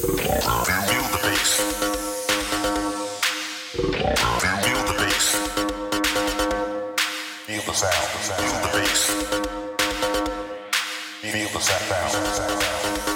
sound, feel the sound, feel the sound, feel the sound.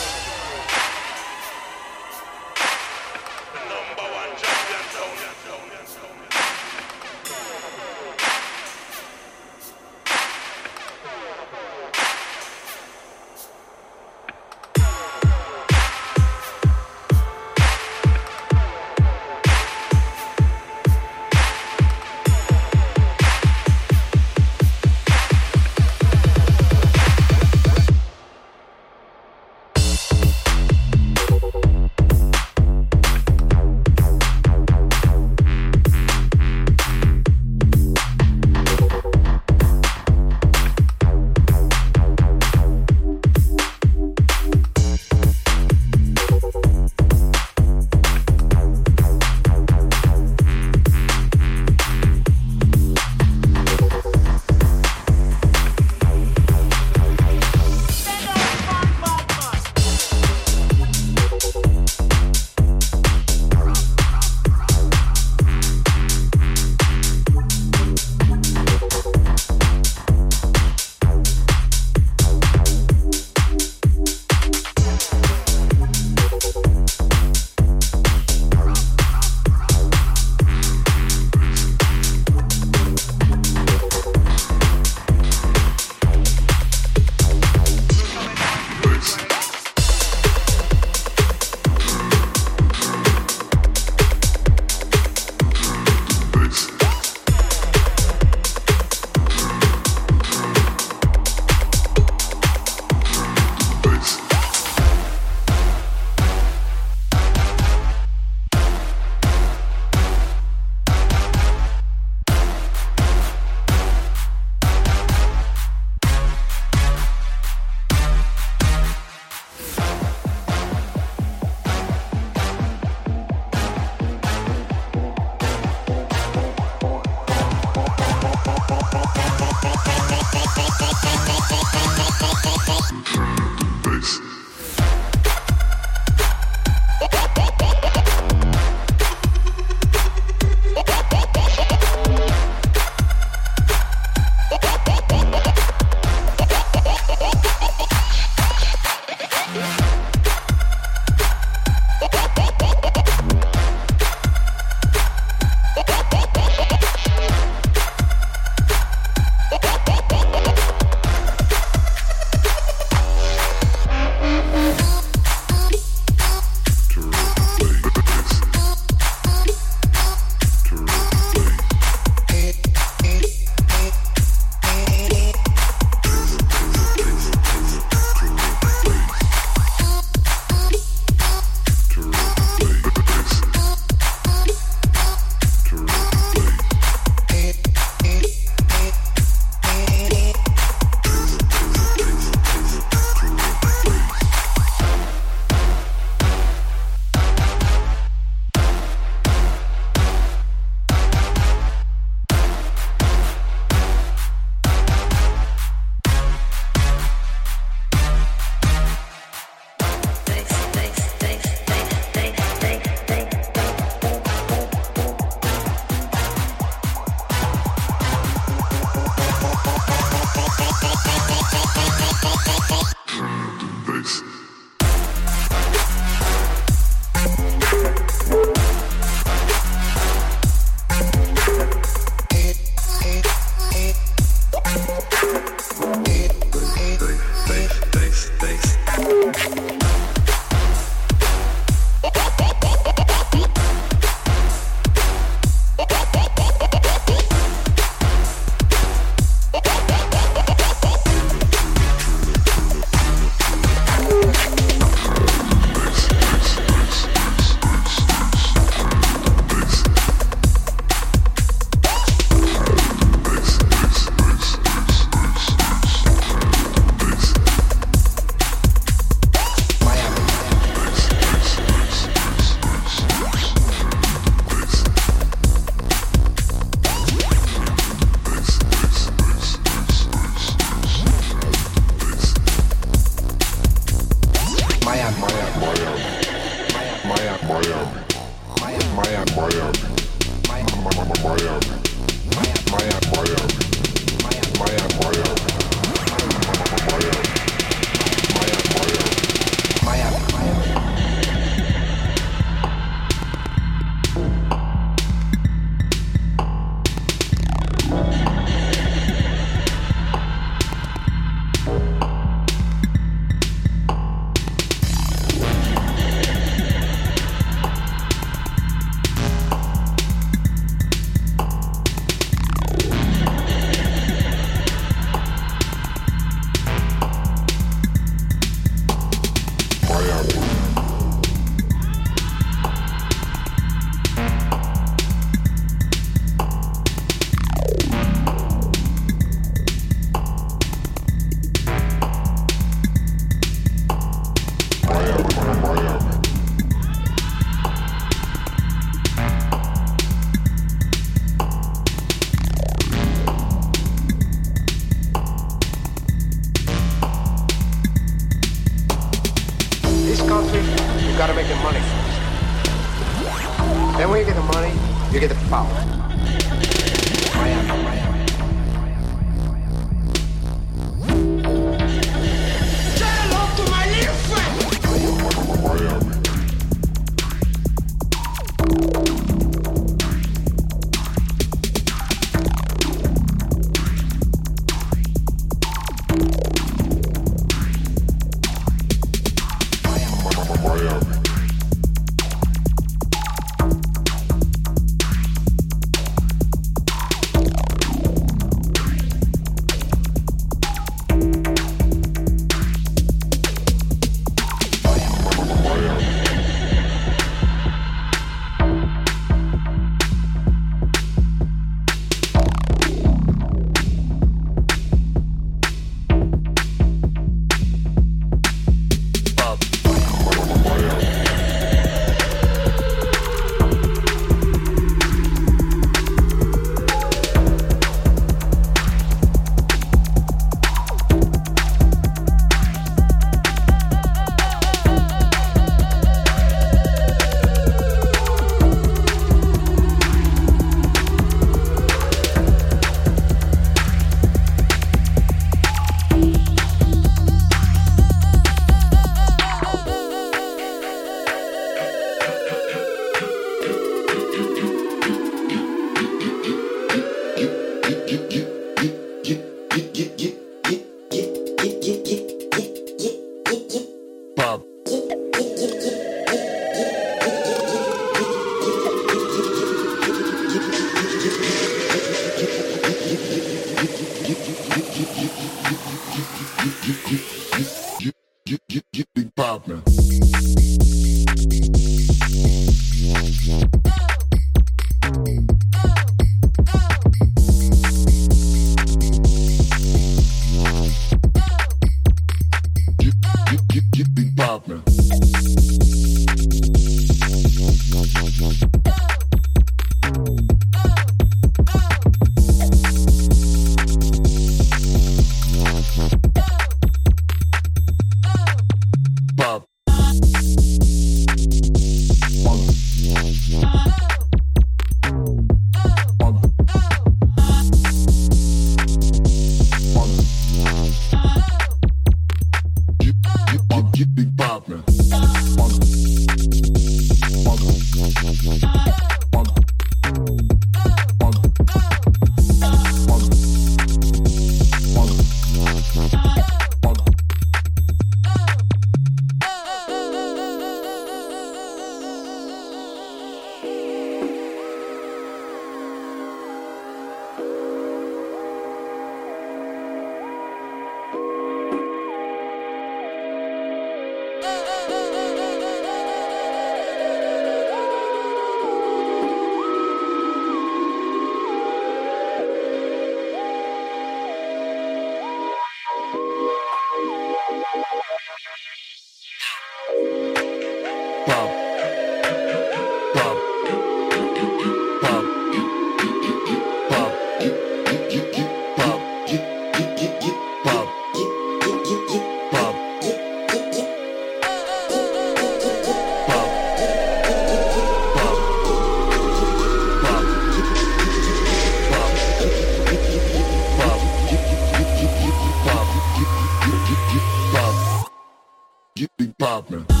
Get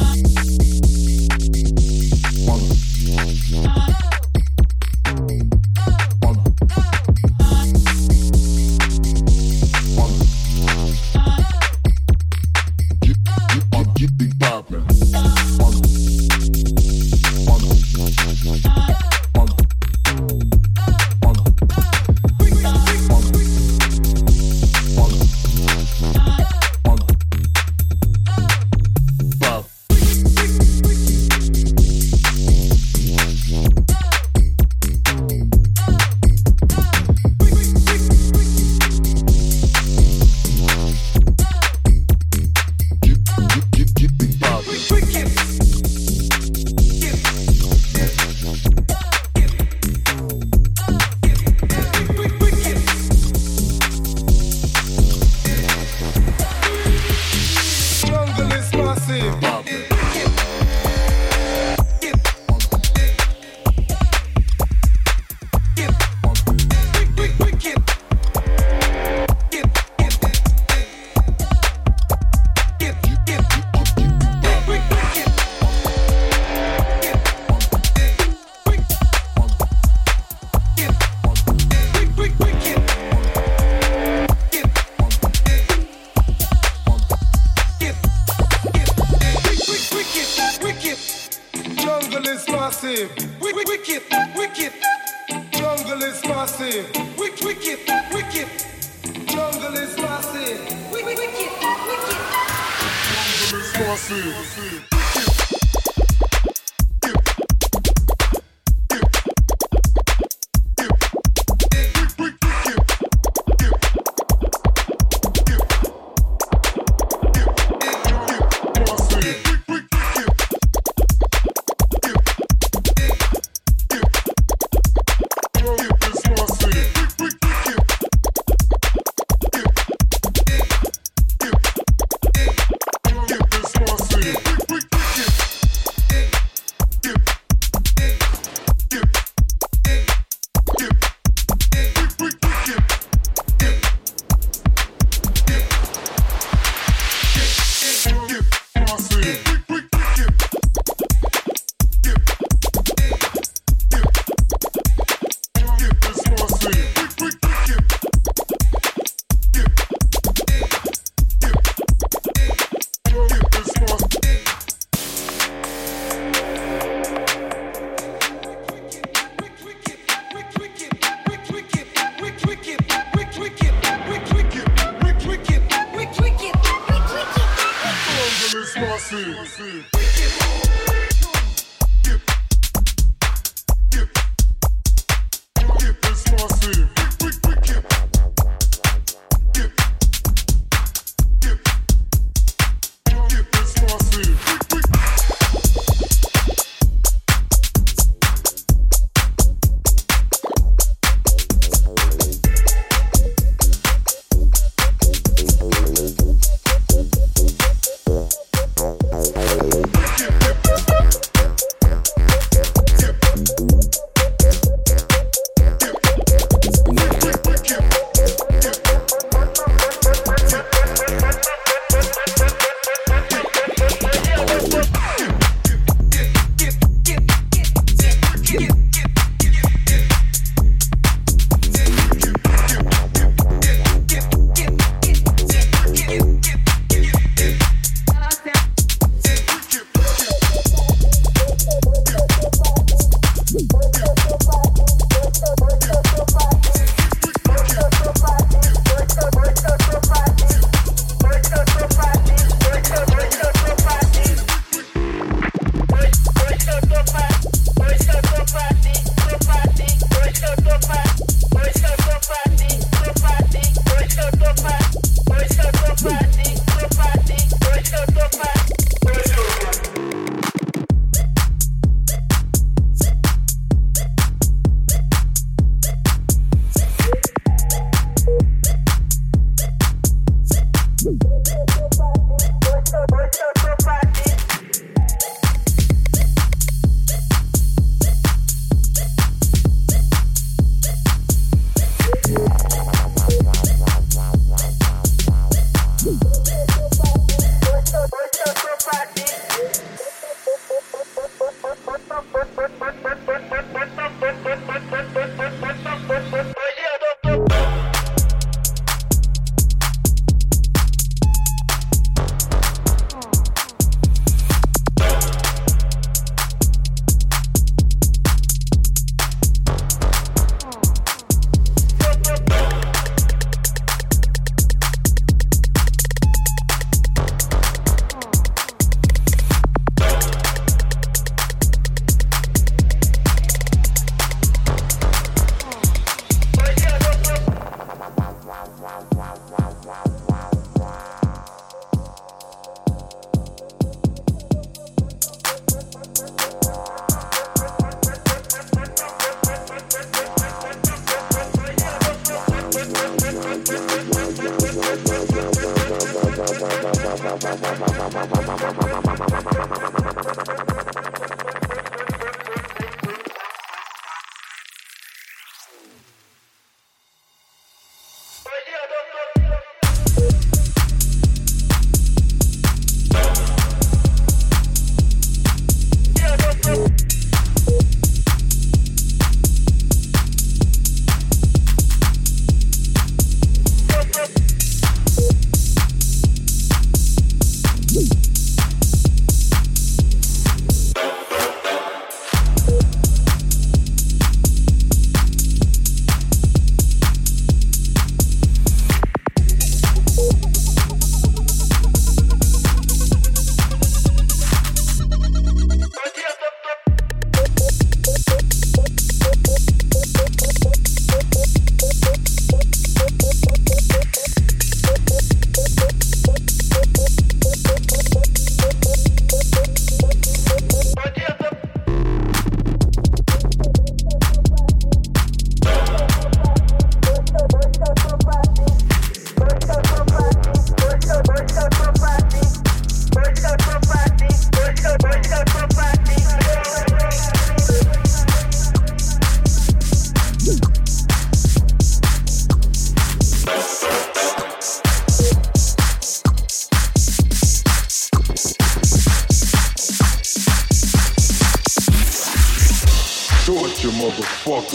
assim.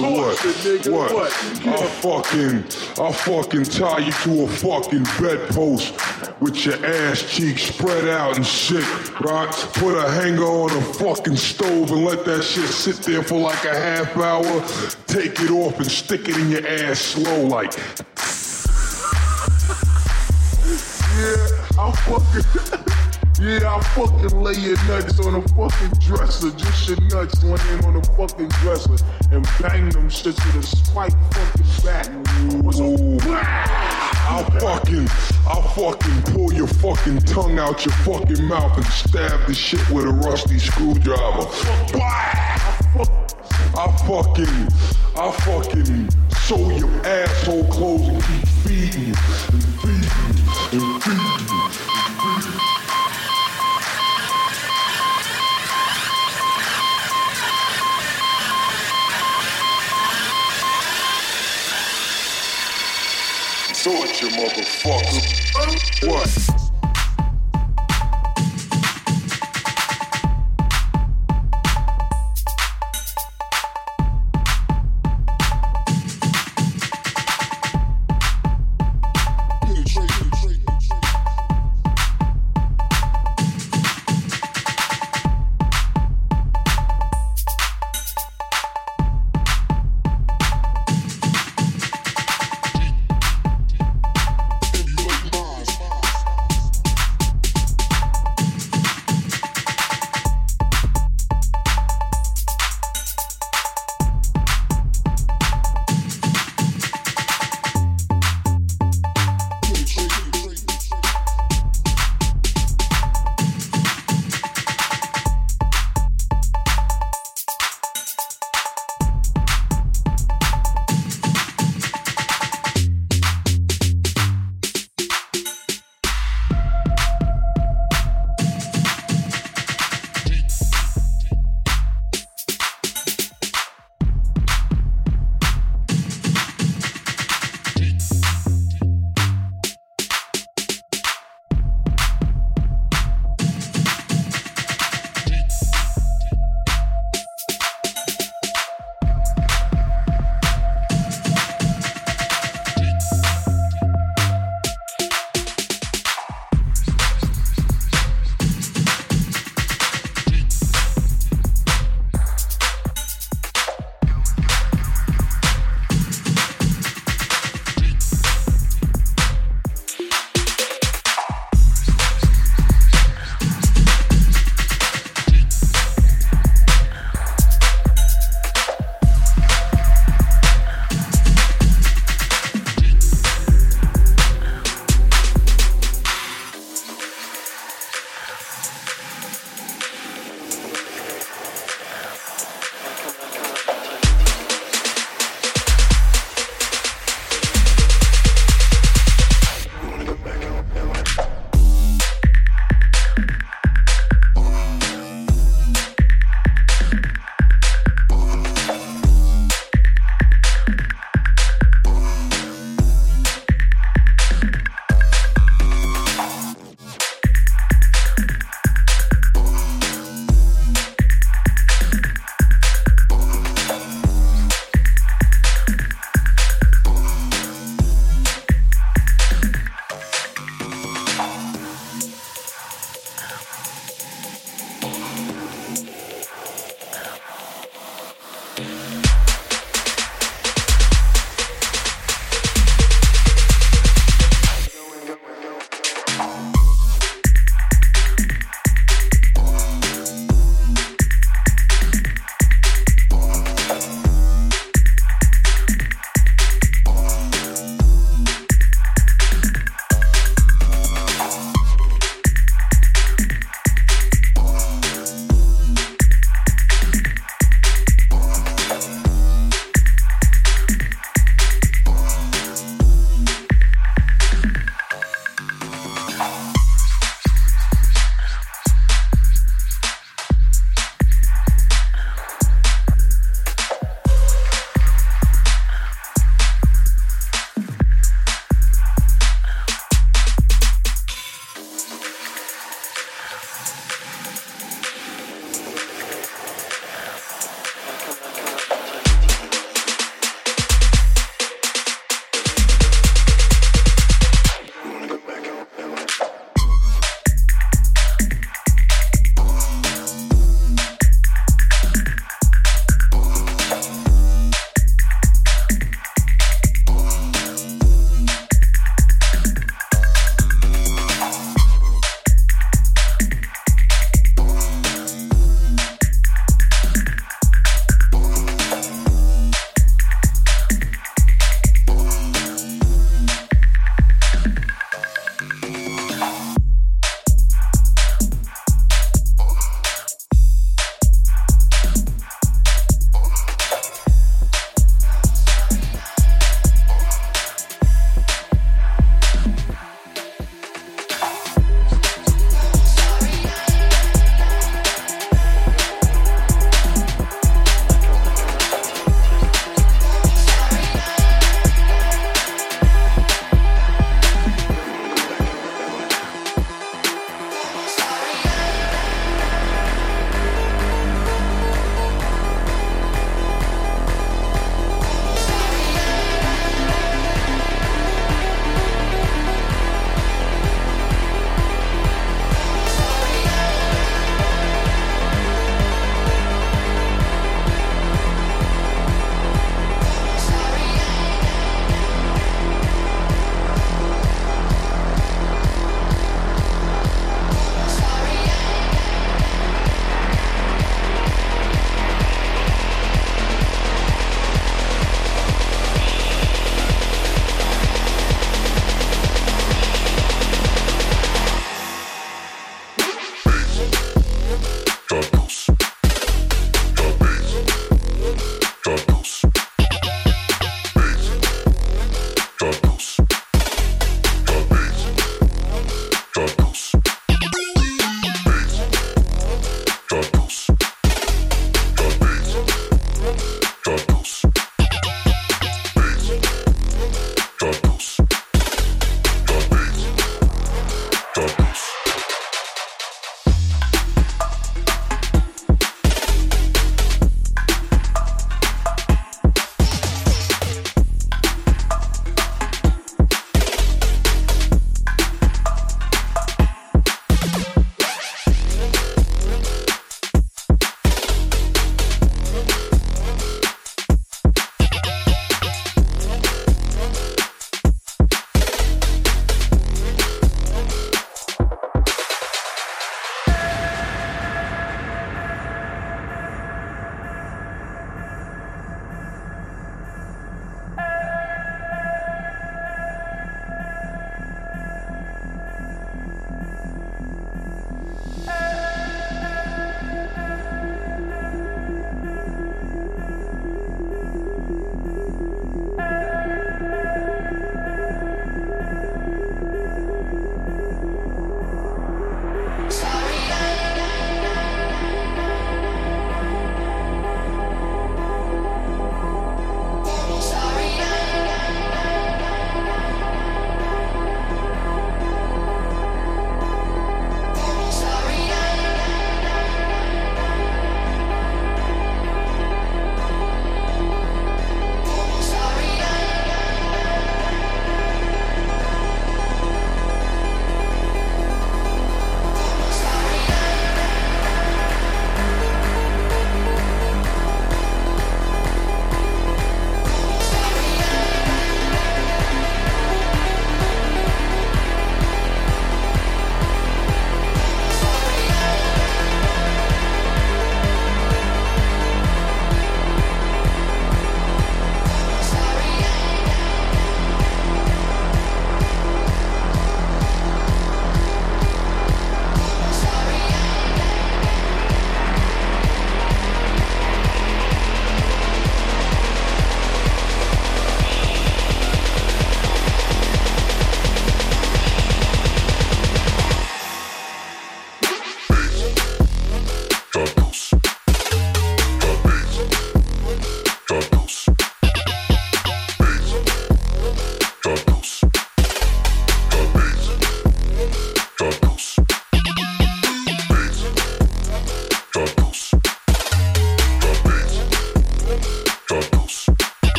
Motherfucker. What? nigga, What? what? I fucking, I fucking tie you to a fucking bedpost with your ass cheeks spread out and shit, right? Put a hanger on a fucking stove and let that shit sit there for like a half hour. Take it off and stick it in your ass slow, like. Yeah, I'm fucking. Yeah, I fucking lay your nuts on a fucking dresser. Just your nuts laying on a fucking dresser. And bang them shits with a spike fucking back. I'll fucking, I'll fucking pull your fucking tongue out your fucking mouth and stab the shit with a rusty screwdriver. I fucking, I fucking sew your asshole clothes and keep feeding you and feeding you and feeding you. Torture, motherfucker. What?